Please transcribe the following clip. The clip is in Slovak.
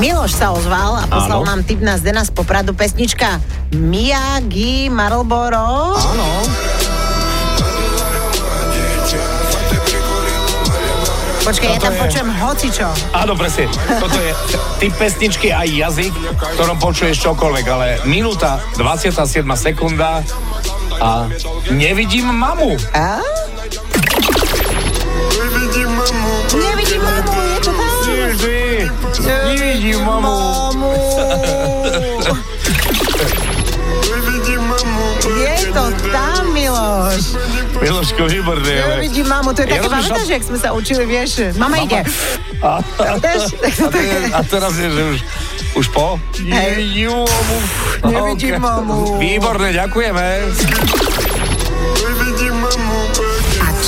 sa ozval a poslal Áno. nám tip na Zdena z Popradu pesnička Miyagi Marlboro. Áno. Počkaj, ja tam je- počujem hocičo. Áno, presne. Toto je typ pesničky aj jazyk, v ktorom počuješ čokoľvek, ale minúta 27 sekunda a nevidím mamu. A? Nevidím mamu. Mamu. Je to tam, Miloš. Miloško, výborné. ale- Nevidím mamu, to je Ja také, pamätáš, jak sme sa učili, vieš, mama ide. A, a, a teraz je, že už, už po? Nevidím mamu. Nevidím mamu. Výborné, ďakujeme.